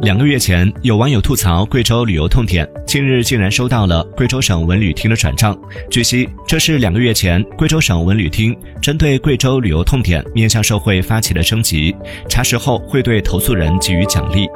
两个月前，有网友吐槽贵州旅游痛点，近日竟然收到了贵州省文旅厅的转账。据悉，这是两个月前贵州省文旅厅针对贵州旅游痛点面向社会发起的征集，查实后会对投诉人给予奖励。